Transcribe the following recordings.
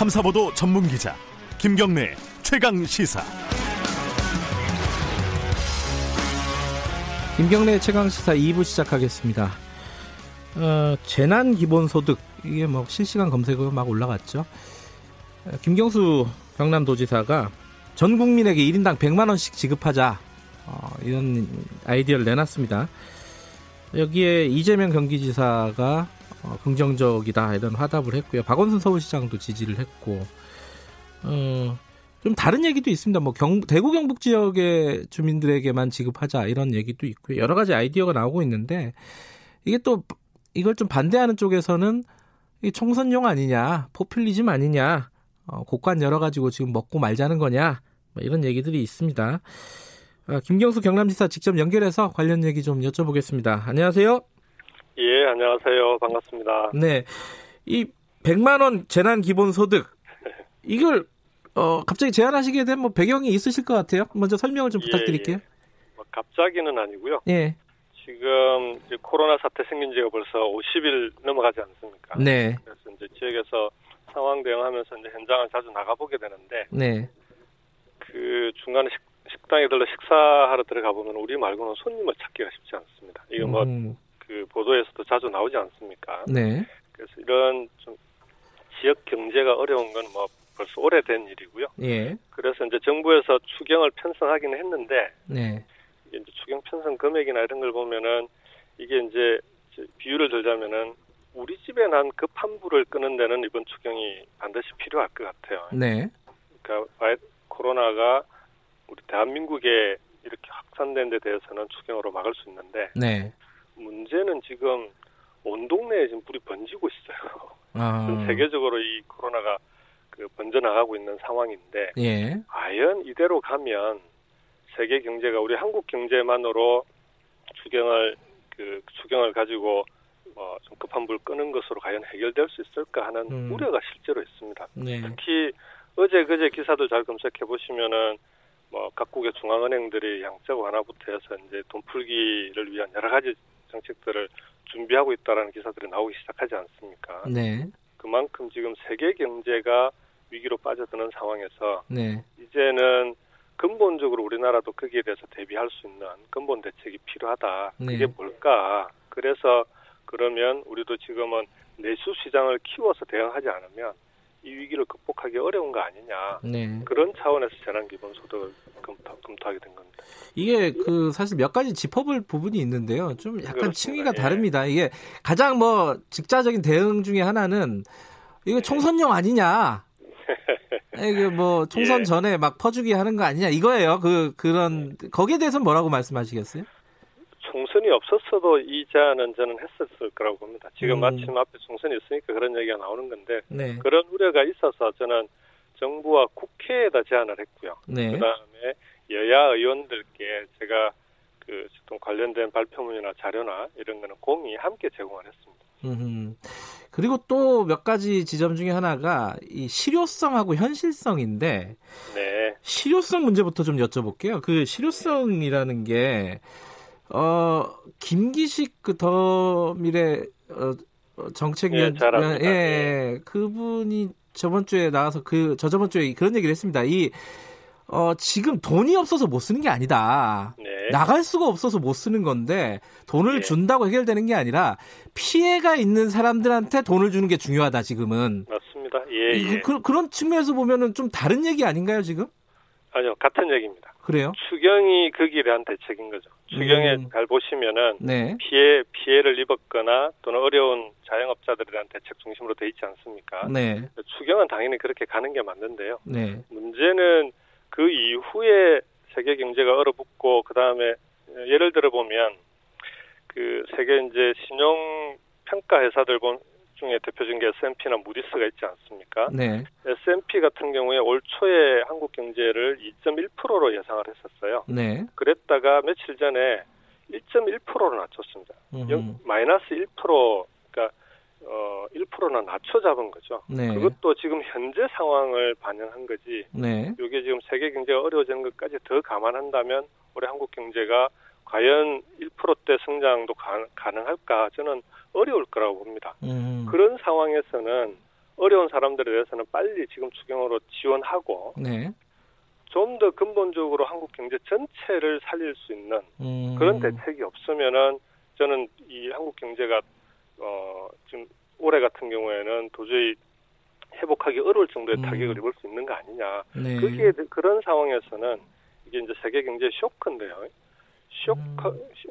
탐사보도 전문 기자 김경래 최강 시사. 김경래 최강 시사 2부 시작하겠습니다. 어, 재난 기본 소득 이게 뭐 실시간 검색어 막 올라갔죠. 어, 김경수 경남도지사가 전 국민에게 1인당 100만 원씩 지급하자 어, 이런 아이디어를 내놨습니다. 여기에 이재명 경기지사가 어, 긍정적이다 이런 화답을 했고요. 박원순 서울시장도 지지를 했고 어, 좀 다른 얘기도 있습니다. 뭐 경, 대구 경북 지역의 주민들에게만 지급하자 이런 얘기도 있고요. 여러 가지 아이디어가 나오고 있는데 이게 또 이걸 좀 반대하는 쪽에서는 이 총선용 아니냐, 포퓰리즘 아니냐, 어, 곡관 열어가지고 지금 먹고 말자는 거냐, 뭐 이런 얘기들이 있습니다. 어, 김경수 경남지사 직접 연결해서 관련 얘기 좀 여쭤보겠습니다. 안녕하세요. 예, 안녕하세요. 반갑습니다. 네. 이 100만 원 재난 기본 소득 이걸 어 갑자기 제안하시게 된 뭐 배경이 있으실 것 같아요. 먼저 설명을 좀 예, 부탁드릴게요. 예. 뭐 갑자기는 아니고요. 예. 지금 코로나 사태 생긴 지가 벌써 50일 넘어가지 않습니까? 네. 그래서 이제 지역에서 상황 대응하면서 이제 현장을 자주 나가보게 되는데 네. 그 중간에 식, 식당에 들러 식사하러 들어가 보면 우리 말고는 손님을 찾기가 쉽지 않습니다. 이거 뭐 그 음, 보도에서도 자주 나오지 않습니까? 네. 그래서 이런 좀 지역 경제가 어려운 건 뭐 벌써 오래된 일이고요. 예. 그래서 이제 정부에서 추경을 편성하기는 했는데 네. 이게 이제 추경 편성 금액이나 이런 걸 보면은 이게 이제 비유를 들자면은 우리 집에 난 급한 불을 끄는 데는 이번 추경이 반드시 필요할 것 같아요. 네. 그러니까 코로나가 우리 대한민국에 이렇게 확산된 데 대해서는 추경으로 막을 수 있는데 네. 문제는 지금 온 동네에 지금 불이 번지고 있어요. 아. 전 세계적으로 이 코로나가 그 번져나가고 있는 상황인데 예. 과연 이대로 가면 세계 경제가 우리 한국 경제만으로 추경을 그 추경을 가지고 뭐좀 급한 불 끄는 것으로 과연 해결될 수 있을까 하는 음. 우려가 실제로 있습니다. 네. 특히 어제 그제 기사들 잘 검색해 보시면은 뭐 각국의 중앙은행들이 양적 완화부터 해서 이제 돈 풀기를 위한 여러 가지 정책들을 준비하고 있다라는 기사들이 나오기 시작하지 않습니까? 네. 그만큼 지금 세계 경제가 위기로 빠져드는 상황에서 네. 이제는 근본적으로 우리나라도 거기에 대해서 대비할 수 있는 근본 대책이 필요하다. 네. 그게 뭘까? 그래서 그러면 우리도 지금은 내수 시장을 키워서 대응하지 않으면 이 위기를 극복하기 어려운 거 아니냐. 네. 그런 차원에서 재난 기본소득을 검토, 검토하게 된 겁니다. 이게 그 사실 몇 가지 짚어볼 부분이 있는데요. 좀 약간 그렇습니다. 층위가 예. 다릅니다. 이게 가장 뭐 직자적인 대응 중에 하나는 네. 이거 총선용 아니냐. 이게 뭐 총선 예. 전에 막 퍼주기 하는 거 아니냐 이거예요. 그 그런 거기에 대해서 는 뭐라고 말씀하시겠어요? 총선이 없었어도 이 제안은 저는 했었을 거라고 봅니다. 지금 음. 마침 앞에 총선이 있으니까 그런 얘기가 나오는 건데 네. 그런 우려가 있어서 저는 정부와 국회에다 제안을 했고요. 네. 그다음에 여야 의원들께 제가 그좀 관련된 발표문이나 자료나 이런 거는 공이 함께 제공을 했습니다. 음흠. 그리고 또 몇 가지 지점 중에 하나가 이 실효성하고 현실성인데 네, 실효성 문제부터 좀 여쭤볼게요. 그 실효성이라는 게, 어, 김기식 그 더 미래, 어, 어, 정책위원, 예, 잘 압니다. 예, 그분이 저번 주에 나와서 그, 저저번 주에 그런 얘기를 했습니다. 이, 어, 지금 돈이 없어서 못 쓰는 게 아니다. 네, 나갈 수가 없어서 못 쓰는 건데 돈을 예. 준다고 해결되는 게 아니라 피해가 있는 사람들한테 돈을 주는 게 중요하다 지금은 맞습니다. 예, 이- 예. 그, 런 측면에서 보면은 좀 다른 얘기 아닌가요 지금? 아니요, 같은 얘기입니다. 그래요? 추경이 그 길에 한 대책인 거죠. 추경에 음. 잘 보시면은 네. 피해 피해를 입었거나 또는 어려운 자영업자들에 대한 대책 중심으로 돼 있지 않습니까? 네. 추경은 당연히 그렇게 가는 게 맞는데요. 네. 문제는 그 이후에 세계 경제가 얼어붙고 그 다음에 예를 들어 보면 그 세계 이제 신용 평가 회사들 본- 중에 대표적인 게 S&P나 무디스가 있지 않습니까? 네. S&P 같은 경우에 올 초에 한국 경제를 2.1%로 예상을 했었어요. 네. 그랬다가 며칠 전에 1.1%로 낮췄습니다. 영- 마이너스 1% 그러니까 어 1%나 낮춰 잡은 거죠. 네. 그것도 지금 현재 상황을 반영한 거지. 네. 이게 지금 세계 경제가 어려워지는 것까지 더 감안한다면 올해 한국 경제가 과연 1%대 성장도 가, 능할까 저는 어려울 거라고 봅니다. 음. 그런 상황에서는 어려운 사람들에 대해서는 빨리 지금 추경으로 지원하고 네. 좀 더 근본적으로 한국 경제 전체를 살릴 수 있는 음. 그런 대책이 없으면은 저는 이 한국 경제가 어 지금 올해 같은 경우에는 도저히 회복하기 어려울 정도의 음. 타격을 입을 수 있는 거 아니냐. 네. 그게 그런 상황에서는 이게 이제 세계 경제 쇼크인데요. 쇼크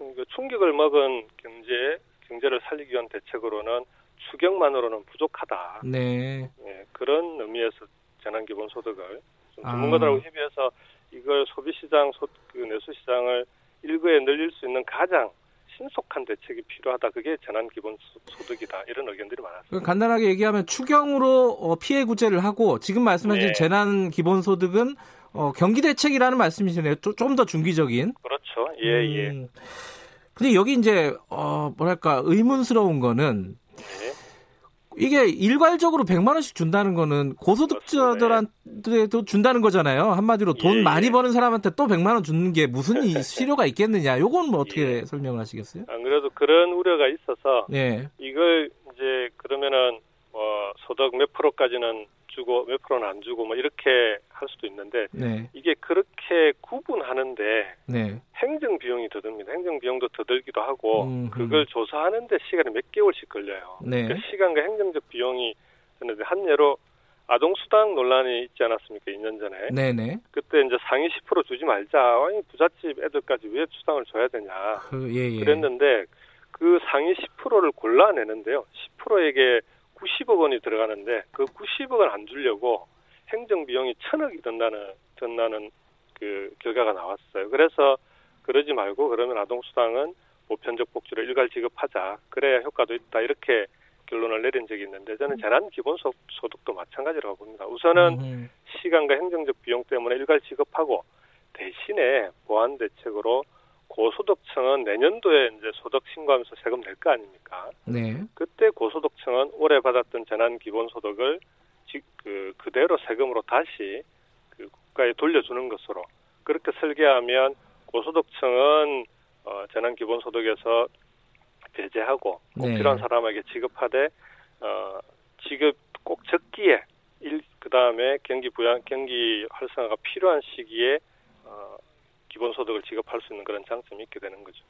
음. 그 충격을 먹은 경제 경제를 살리기 위한 대책으로는 추경만으로는 부족하다. 네. 예, 그런 의미에서 재난 기본 소득을 좀 아. 전문가들하고 협의해서 이걸 소비 시장, 소, 그 내수 시장을 일거에 늘릴 수 있는 가장 신속한 대책이 필요하다. 그게 재난 기본 소- 소득이다. 이런 의견들이 많았습니다. 그 간단하게 얘기하면 추경으로 어, 피해 구제를 하고 지금 말씀하신 네. 재난 기본 소득은 어, 경기 대책이라는 말씀이시네요. 좀 더 중기적인. 그렇죠. 예, 예. 음. 근데 여기 이제 어, 뭐랄까 의문스러운 거는 네. 이게 일괄적으로 100만 원씩 준다는 거는 고소득자들한테도 준다는 거잖아요. 한마디로 돈 예, 많이 예. 버는 사람한테 또 100만 원 주는 게 무슨 이- 실효가 있겠느냐. 요건 뭐 어떻게 예. 설명을 하시겠어요? 안 그래도 그런 우려가 있어서 네. 이걸 이제 그러면은 뭐 소득 몇 프로까지는 주고 몇 프로는 안 주고 뭐 이렇게 할 수도 있는데 네. 이게 그렇게 구분하는데 네. 행정 비용이 더 듭니다. 행정 비용도 더 들기도 하고 음, 그걸 조사하는데 시간이 몇 개월씩 걸려요. 네. 그 시간과 행정적 비용이 드는데 한 예로 아동 수당 논란이 있지 않았습니까? 2년 전에. 네, 네. 그때 이제 상위 10% 주지 말자. 아니 부잣집 애들까지 왜 수당을 줘야 되냐. 그, 예, 예. 그랬는데 그 상위 10%를 골라내는데요. 10%에게 90억 원이 들어가는데 그 90억을 안 주려고 행정 비용이 천억이 든다는 든다는 그 결과가 나왔어요. 그래서 그러지 말고 그러면 아동 수당은 보편적 복지로 일괄 지급하자. 그래야 효과도 있다. 이렇게 결론을 내린 적이 있는데 저는 재난 기본 소- 소득도 마찬가지라고 봅니다. 우선은 음, 시간과 행정적 비용 때문에 일괄 지급하고 대신에 보완 대책으로 고소득층은 내년도에 이제 소득 신고하면서 세금 낼 거 아닙니까? 네. 그때 고소득층은 올해 받았던 재난 기본 소득을 지, 그 그대로 세금으로 다시 그 국가에 돌려주는 것으로 그렇게 설계하면 고소득층은 어, 재난 기본 소득에서 배제하고 꼭 네. 필요한 사람에게 지급하되 어, 지급 꼭 적기에 일 그다음에 경기 부양 경기 활성화가 필요한 시기에 어, 기본소득을 지급할 수 있는 그런 장점이 있게 되는 거죠.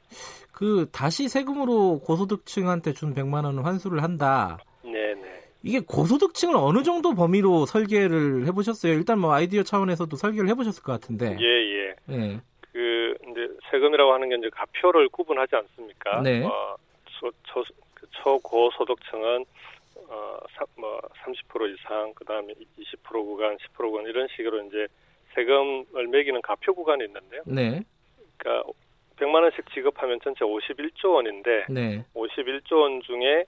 그 다시 세금으로 고소득층한테 준 100만 원을 환수를 한다. 네, 네. 이게 고소득층을 어느 정도 범위로 설계를 해보셨어요? 일단 뭐 아이디어 차원에서도 설계를 해보셨을 것 같은데. 예, 예. 예. 그 이제 세금이라고 하는 게 이제 가표를 구분하지 않습니까? 네. 어, 초, 초, 그 초고소득층은 어, 사, 뭐30% 이상, 그 다음에 20% 구간, 10% 구간 이런 식으로 이제 세금을 매기는 가표 구간이 있는데요. 네. 그러니까 100만 원씩 지급하면 전체 51조 원인데 네. 51조 원 중에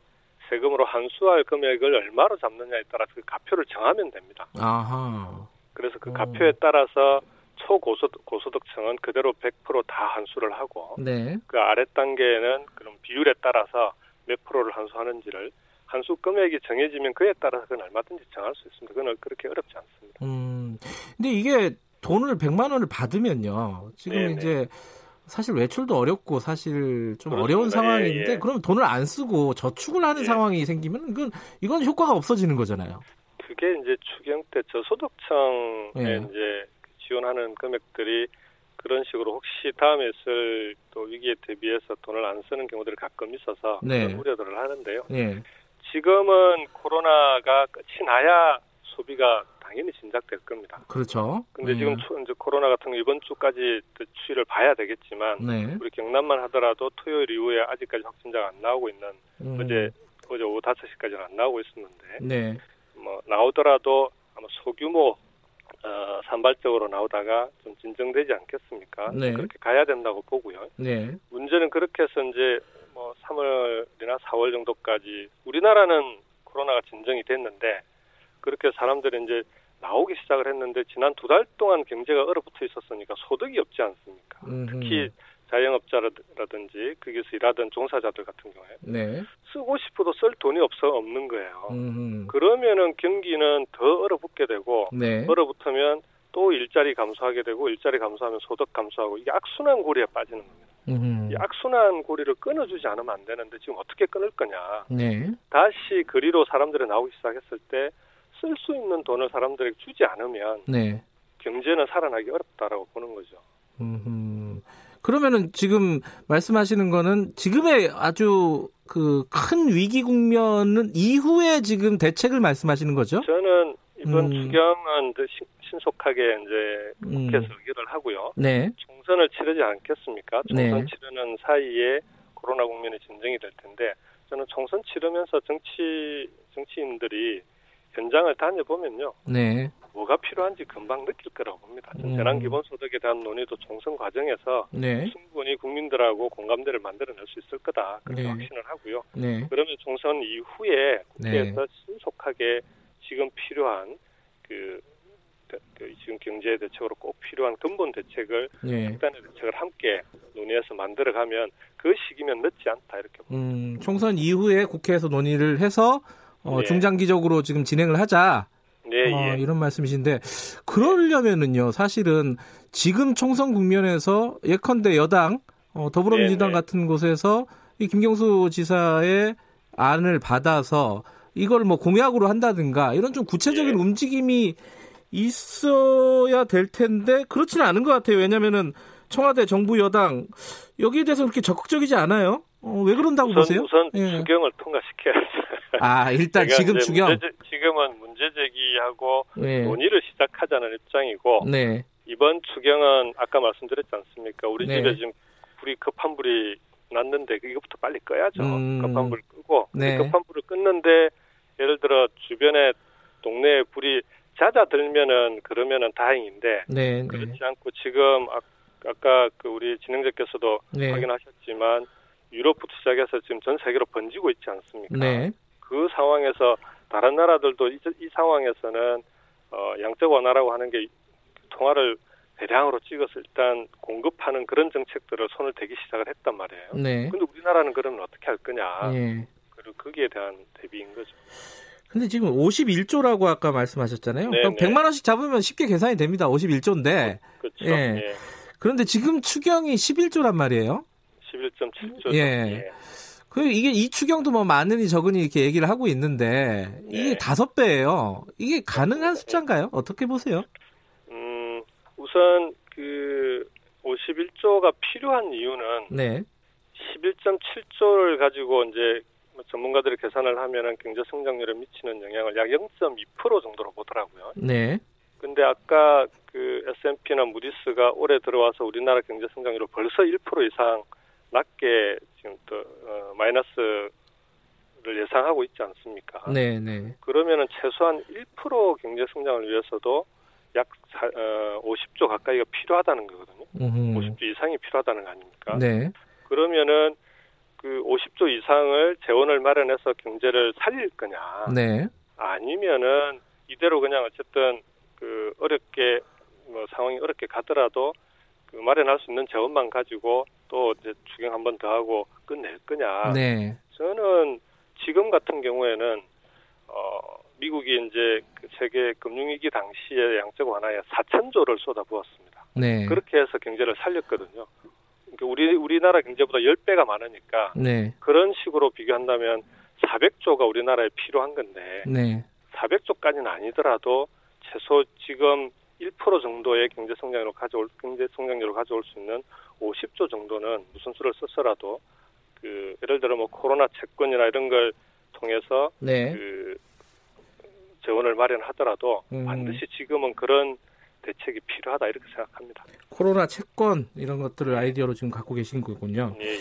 세금으로 환수할 금액을 얼마로 잡느냐에 따라서 그 가표를 정하면 됩니다. 아하. 그래서 그 어. 가표에 따라서 초고소득 고소득층은 그대로 100%다 환수를 하고 네. 그 아래 단계에는 그런 비율에 따라서 몇 프로를 환수하는지를 환수 금액이 정해지면 그에 따라서 그건 얼마든지 정할 수 있습니다. 그건 그렇게 어렵지 않습니다. 음. 근데 이게 돈을 100만 원을 받으면요. 지금 네네. 이제 사실 외출도 어렵고 사실 좀 그렇습니다. 어려운 상황인데 예, 예. 그러면 돈을 안 쓰고 저축을 하는 예. 상황이 생기면 이건 이건 효과가 없어지는 거잖아요. 그게 이제 추경 때 저소득층에 예. 이제 지원하는 금액들이 그런 식으로 혹시 다음에 있을 또 위기에 대비해서 돈을 안 쓰는 경우들이 가끔 있어서 네. 그런 우려들을 하는데요. 예. 지금은 코로나가 끝이 나야 소비가 당연히 진작될 겁니다. 그렇죠. 근데 예. 지금 추- 이제 코로나 같은 거 이번 주까지 또 추이를 봐야 되겠지만 네. 우리 경남만 하더라도 토요일 이후에 아직까지 확진자가 안 나오고 있는 음. 어제 어제 오후 5시까지는 안 나오고 있었는데 네. 뭐 나오더라도 아마 소규모 어, 산발적으로 나오다가 좀 진정되지 않겠습니까? 네. 그렇게 가야 된다고 보고요. 네. 문제는 그렇게 해서 이제 뭐 3월이나 4월 정도까지 우리나라는 코로나가 진정이 됐는데 그렇게 사람들이 이제 나오기 시작을 했는데 지난 두 달 동안 경제가 얼어붙어 있었으니까 소득이 없지 않습니까? 음흠. 특히 자영업자라든지 거기서 일하던 종사자들 같은 경우에 네. 쓰고 싶어도 쓸 돈이 없어 없는 거예요. 음흠. 그러면은 경기는 더 얼어붙게 되고 네. 얼어붙으면 또 일자리 감소하게 되고 일자리 감소하면 소득 감소하고 이게 악순환 고리에 빠지는 겁니다. 음. 이 악순환 고리를 끊어주지 않으면 안 되는데 지금 어떻게 끊을 거냐. 네. 다시 거리로 사람들이 나오기 시작했을 때 쓸 수 있는 돈을 사람들에게 주지 않으면 네. 경제는 살아나기 어렵다라고 보는 거죠. 음. 그러면은 지금 말씀하시는 거는 지금의 아주 그 큰 위기 국면은 이후에 지금 대책을 말씀하시는 거죠? 저는 이번 음. 추경은 신- 신속하게 이제 음. 국회에서 의결을 하고요. 네. 총선을 치르지 않겠습니까? 네. 총선 치르는 사이에 코로나 국면이 진정이 될 텐데 저는 총선 치르면서 정치 정치인들이 현장을 다녀보면요. 네. 뭐가 필요한지 금방 느낄 거라고 봅니다. 음. 재난 기본소득에 대한 논의도 총선 과정에서 네. 충분히 국민들하고 공감대를 만들어낼 수 있을 거다. 그렇게 네. 확신을 하고요. 네. 그러면 총선 이후에 네. 국회에서 신속하게 지금 필요한 그 지금 경제 대책으로 꼭 필요한 근본 대책을 네. 극단의 대책을 함께 논의해서 만들어가면 그 시기면 늦지 않다 이렇게 봅니다. 음, 총선 이후에 국회에서 논의를 해서 어, 네. 중장기적으로 지금 진행을 하자. 네, 어, 예. 이런 말씀이신데 그러려면은요 사실은 지금 총선 국면에서 예컨대 여당 어, 더불어민주당 네, 네. 같은 곳에서 이 김경수 지사의 안을 받아서 이걸 뭐 공약으로 한다든가 이런 좀 구체적인 예. 움직임이 있어야 될 텐데 그렇지는 않은 것 같아요 왜냐면은 청와대 정부 여당 여기에 대해서 그렇게 적극적이지 않아요 어, 왜 그런다고 우선, 보세요? 우선 예. 추경을 통과시켜야죠. 아 일단 지금 추경 문제, 제- 지금은 문제 제기하고 네. 논의를 시작하자는 입장이고 네. 이번 추경은 아까 말씀드렸지 않습니까? 우리 네. 집에 지금 불이 급한 불이 났는데 이것부터 빨리 꺼야죠. 음. 급한 불 끄고 네. 급한 불을 끄는데 예를 들어 주변에 동네에 불이 잦아들면은 그러면은 다행인데 네, 네. 그렇지 않고 지금 아, 아까 그 우리 진행자께서도 네. 확인하셨지만 유럽부터 시작해서 지금 전 세계로 번지고 있지 않습니까? 네. 그 상황에서 다른 나라들도 이, 이 상황에서는 어, 양적 완화라고 하는 게 통화를 대량으로 찍어서 일단 공급하는 그런 정책들을 손을 대기 시작을 했단 말이에요. 네. 근데 우리나라는 그러면 어떻게 할 거냐? 예. 그리고 거기에 대한 대비인 거죠. 근데 지금 51조라고 아까 말씀하셨잖아요. 네, 그럼 네. 100만 원씩 잡으면 쉽게 계산이 됩니다. 51조인데. 그렇죠. 예. 예. 그런데 지금 추경이 11조란 말이에요. 11.7조. 예. 그 이게 이 추경도 뭐 많으니 적으니 이렇게 얘기를 하고 있는데 이게 네. 다섯 배예요. 이게 가능한 숫자인가요? 어떻게 보세요? 음, 우선 그 51조가 필요한 이유는 네. 11.7조를 가지고 이제 뭐 전문가들이 계산을 하면은 경제 성장률에 미치는 영향을 약 0.2% 정도로 보더라고요. 네. 근데 아까 그 S&P나 무디스가 올해 들어와서 우리나라 경제 성장률을 벌써 1% 이상 낮게 지금 또 어, 마이너스를 예상하고 있지 않습니까? 네, 네. 그러면은 최소한 1% 경제 성장을 위해서도 약 사, 어, 50조 가까이가 필요하다는 거거든요. 음흠. 50조 이상이 필요하다는 거 아닙니까? 네. 그러면은 그 50조 이상을 재원을 마련해서 경제를 살릴 거냐? 네. 아니면은 이대로 그냥 어쨌든 그 어렵게 뭐 상황이 어렵게 가더라도 그 마련할 수 있는 재원만 가지고 또 이제 추경 한 번 더 하고 끝낼 거냐? 네. 저는 지금 같은 경우에는 어 미국이 이제 그 세계 금융위기 당시에 양적 완화에 4천 조를 쏟아부었습니다. 네. 그렇게 해서 경제를 살렸거든요. 우리 우리나라 경제보다 10배가 많으니까 네. 그런 식으로 비교한다면 400조가 우리나라에 필요한 건데 네. 400조까지는 아니더라도 최소 지금 1% 정도의 경제 성장률을 가져올 경제 성장률을 가져올 수 있는 50조 정도는 무슨 수를 썼어라도 그 예를 들어 뭐 코로나 채권이나 이런 걸 통해서 네. 그 재원을 마련하더라도 음. 반드시 지금은 그런 대책이 필요하다 이렇게 생각합니다. 코로나 채권 이런 것들을 아이디어로 지금 갖고 계신 거군요. 예, 예.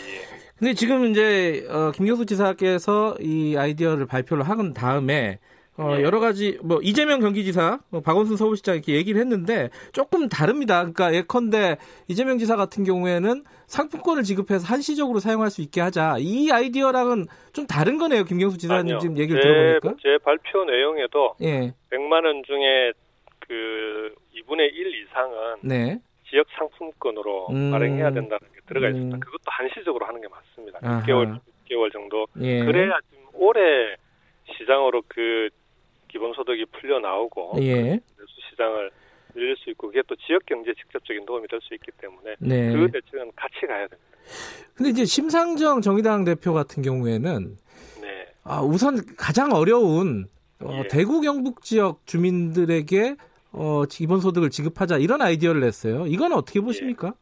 근데 지금 이제 어, 김경수 지사께서 이 아이디어를 발표를 한 다음에 어, 예. 여러 가지 뭐 이재명 경기지사, 뭐 박원순 서울시장 이렇게 얘기를 했는데 조금 다릅니다. 그러니까 예컨대 이재명 지사 같은 경우에는 상품권을 지급해서 한시적으로 사용할 수 있게 하자. 이 아이디어랑은 좀 다른 거네요. 김경수 지사님 아니요. 지금 얘기를 제, 들어보니까. 제 발표 내용에도 예, 100만 원 중에 그 2분의 1 이상은 네, 지역 상품권으로 음. 발행해야 된다는 게 들어가 있습니다. 음. 그것도 한시적으로 하는 게 맞습니다. 아하. 6개월, 6개월 정도. 예, 그래야 지금 올해 시장으로 그 기본소득이 풀려 나오고 예, 매수 시장을 늘릴 수 있고 그게 또 지역 경제에 직접적인 도움이 될 수 있기 때문에 네. 그 대책은 같이 가야 됩니다. 근데 이제 심상정 정의당 대표 같은 경우에는 네. 아, 우선 가장 어려운 어, 예. 대구 경북 지역 주민들에게 어, 기본 소득을 지급하자 이런 아이디어를 냈어요. 이건 어떻게 보십니까?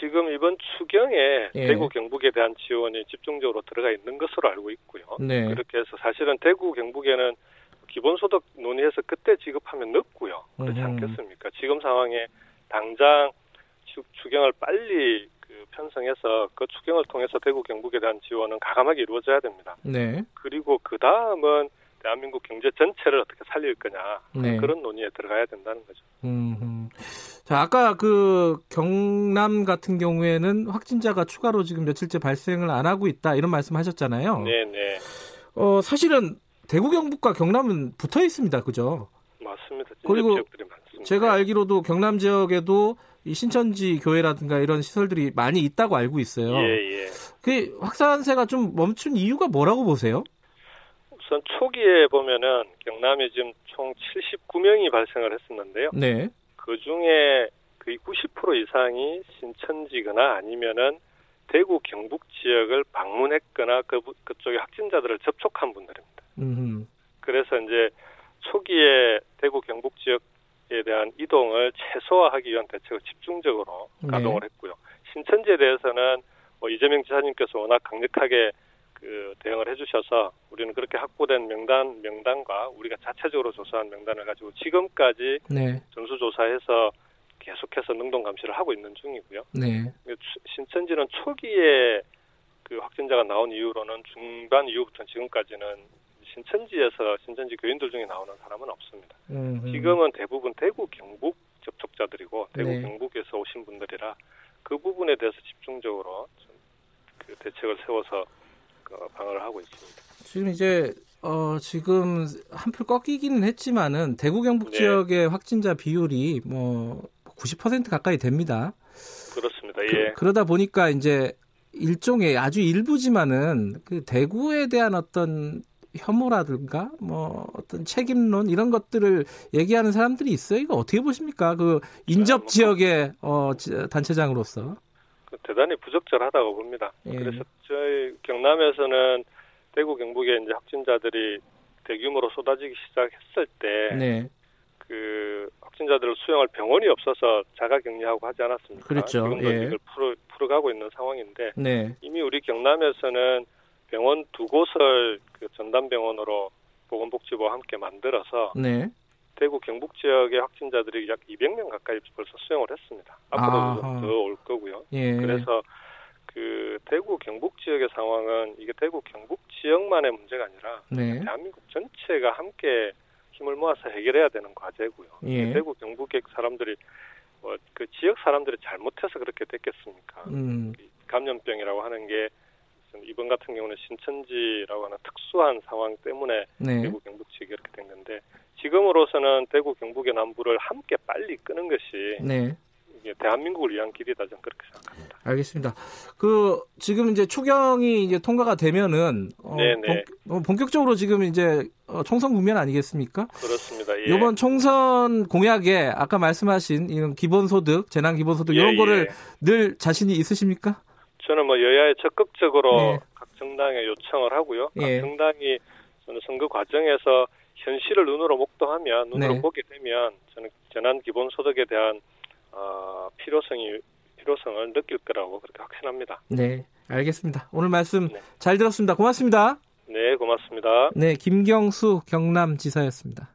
지금 이번 추경에 예. 대구 경북에 대한 지원이 집중적으로 들어가 있는 것으로 알고 있고요. 네. 그렇게 해서 사실은 대구 경북에는 기본소득 논의해서 그때 지급하면 늦고요. 그렇지 음흠. 않겠습니까? 지금 상황에 당장 추, 추경을 빨리 그 편성해서 그 추경을 통해서 대구 경북에 대한 지원은 가감하게 이루어져야 됩니다. 네. 그리고 그 다음은 대한민국 경제 전체를 어떻게 살릴 거냐 네. 그런 논의에 들어가야 된다는 거죠. 음. 자, 아까 그 경남 같은 경우에는 확진자가 추가로 지금 며칠째 발생을 안 하고 있다 이런 말씀하셨잖아요. 네 네 어, 사실은 대구 경북과 경남은 붙어 있습니다. 그죠? 맞습니다. 그리고. 제가 알기로도 경남 지역에도 이 신천지 교회라든가 이런 시설들이 많이 있다고 알고 있어요. 예, 예. 그 확산세가 좀 멈춘 이유가 뭐라고 보세요? 우선 초기에 보면은 경남에 지금 총 79명이 발생을 했었는데요. 네. 그 중에 거의 90% 이상이 신천지거나 아니면은 대구 경북 지역을 방문했거나 그 그쪽에 확진자들을 접촉한 분들입니다. 음. 그래서 이제 초기에 대구 경북 지역에 대한 이동을 최소화하기 위한 대책을 집중적으로 네. 가동을 했고요. 신천지에 대해서는 뭐 이재명 지사님께서 워낙 강력하게 그 대응을 해주셔서 우리는 그렇게 확보된 명단 명단과 우리가 자체적으로 조사한 명단을 가지고 지금까지 네. 전수 조사해서 계속해서 능동 감시를 하고 있는 중이고요. 네. 신천지는 초기에 그 확진자가 나온 이후로는 중반 이후부터 지금까지는 신천지에서 신천지 교인들 중에 나오는 사람은 없습니다. 음. 지금은 대부분 대구 경북 접촉자들이고 대구 네. 경북에서 오신 분들이라 그 부분에 대해서 집중적으로 좀그 대책을 세워서 그 방어를 하고 있습니다. 지금 이제 어 지금 한풀 꺾이기는 했지만은 대구 경북 네. 지역의 확진자 비율이 뭐 90% 가까이 됩니다. 그렇습니다. 예. 그, 러다 보니까 이제 일종의 아주 일부지만은 그 대구에 대한 어떤 혐오라든가 뭐 어떤 책임론 이런 것들을 얘기하는 사람들이 있어요. 이거 어떻게 보십니까? 그 인접 뭐 지역의 어 지- 단체장으로서. 그 대단히 부적절하다고 봅니다. 예. 그래서 저희 경남에서는 대구 경북에 이제 확진자들이 대규모로 쏟아지기 시작했을 때 네. 그 확진자들을 수용할 병원이 없어서 자가격리하고 하지 않았습니까? 그렇죠. 지금도 예. 이걸 풀어, 풀어가고 있는 상황인데 네. 이미 우리 경남에서는 병원 두 곳을 그 전담병원으로 보건복지부와 함께 만들어서 네. 대구 경북 지역의 확진자들이 약 200명 가까이 벌써 수용을 했습니다. 앞으로도 더올 거고요. 예. 그래서 그 대구 경북 지역의 상황은 이게 대구 경북 지역만의 문제가 아니라 네. 대한민국 전체가 함께 힘을 모아서 해결해야 되는 과제고요. 예. 대구 경북의 사람들이 뭐그 지역 사람들이 잘못해서 그렇게 됐겠습니까? 음. 감염병이라고 하는 게 이번 같은 경우는 신천지라고 하는 특수한 상황 때문에 네. 대구 경북 지역이 이렇게 된 건데 지금으로서는 대구 경북의 남부를 함께 빨리 끄는 것이 네. 이게 대한민국을 위한 길이다 저는 그렇게 생각합니다. 알겠습니다. 그 지금 이제 추경이 이제 통과가 되면은 어, 네네. 본, 어, 본격적으로 지금 이제 어, 총선 국면 아니겠습니까? 그렇습니다. 예. 이번 총선 공약에 아까 말씀하신 이런 기본소득, 재난 기본소득 예, 이런 거를 예. 늘 자신이 있으십니까? 저는 뭐 여야에 적극적으로 예. 각 정당에 요청을 하고요. 예. 각 정당이 저는 선거 과정에서 현실을 눈으로 목도하면 눈으로 네. 보게 되면 저는 재난 기본 소득에 대한 어, 필요성이 필요성을 느낄 거라고 그렇게 확신합니다. 네, 알겠습니다. 오늘 말씀 네. 잘 들었습니다. 고맙습니다. 네, 고맙습니다. 네, 김경수 경남지사였습니다.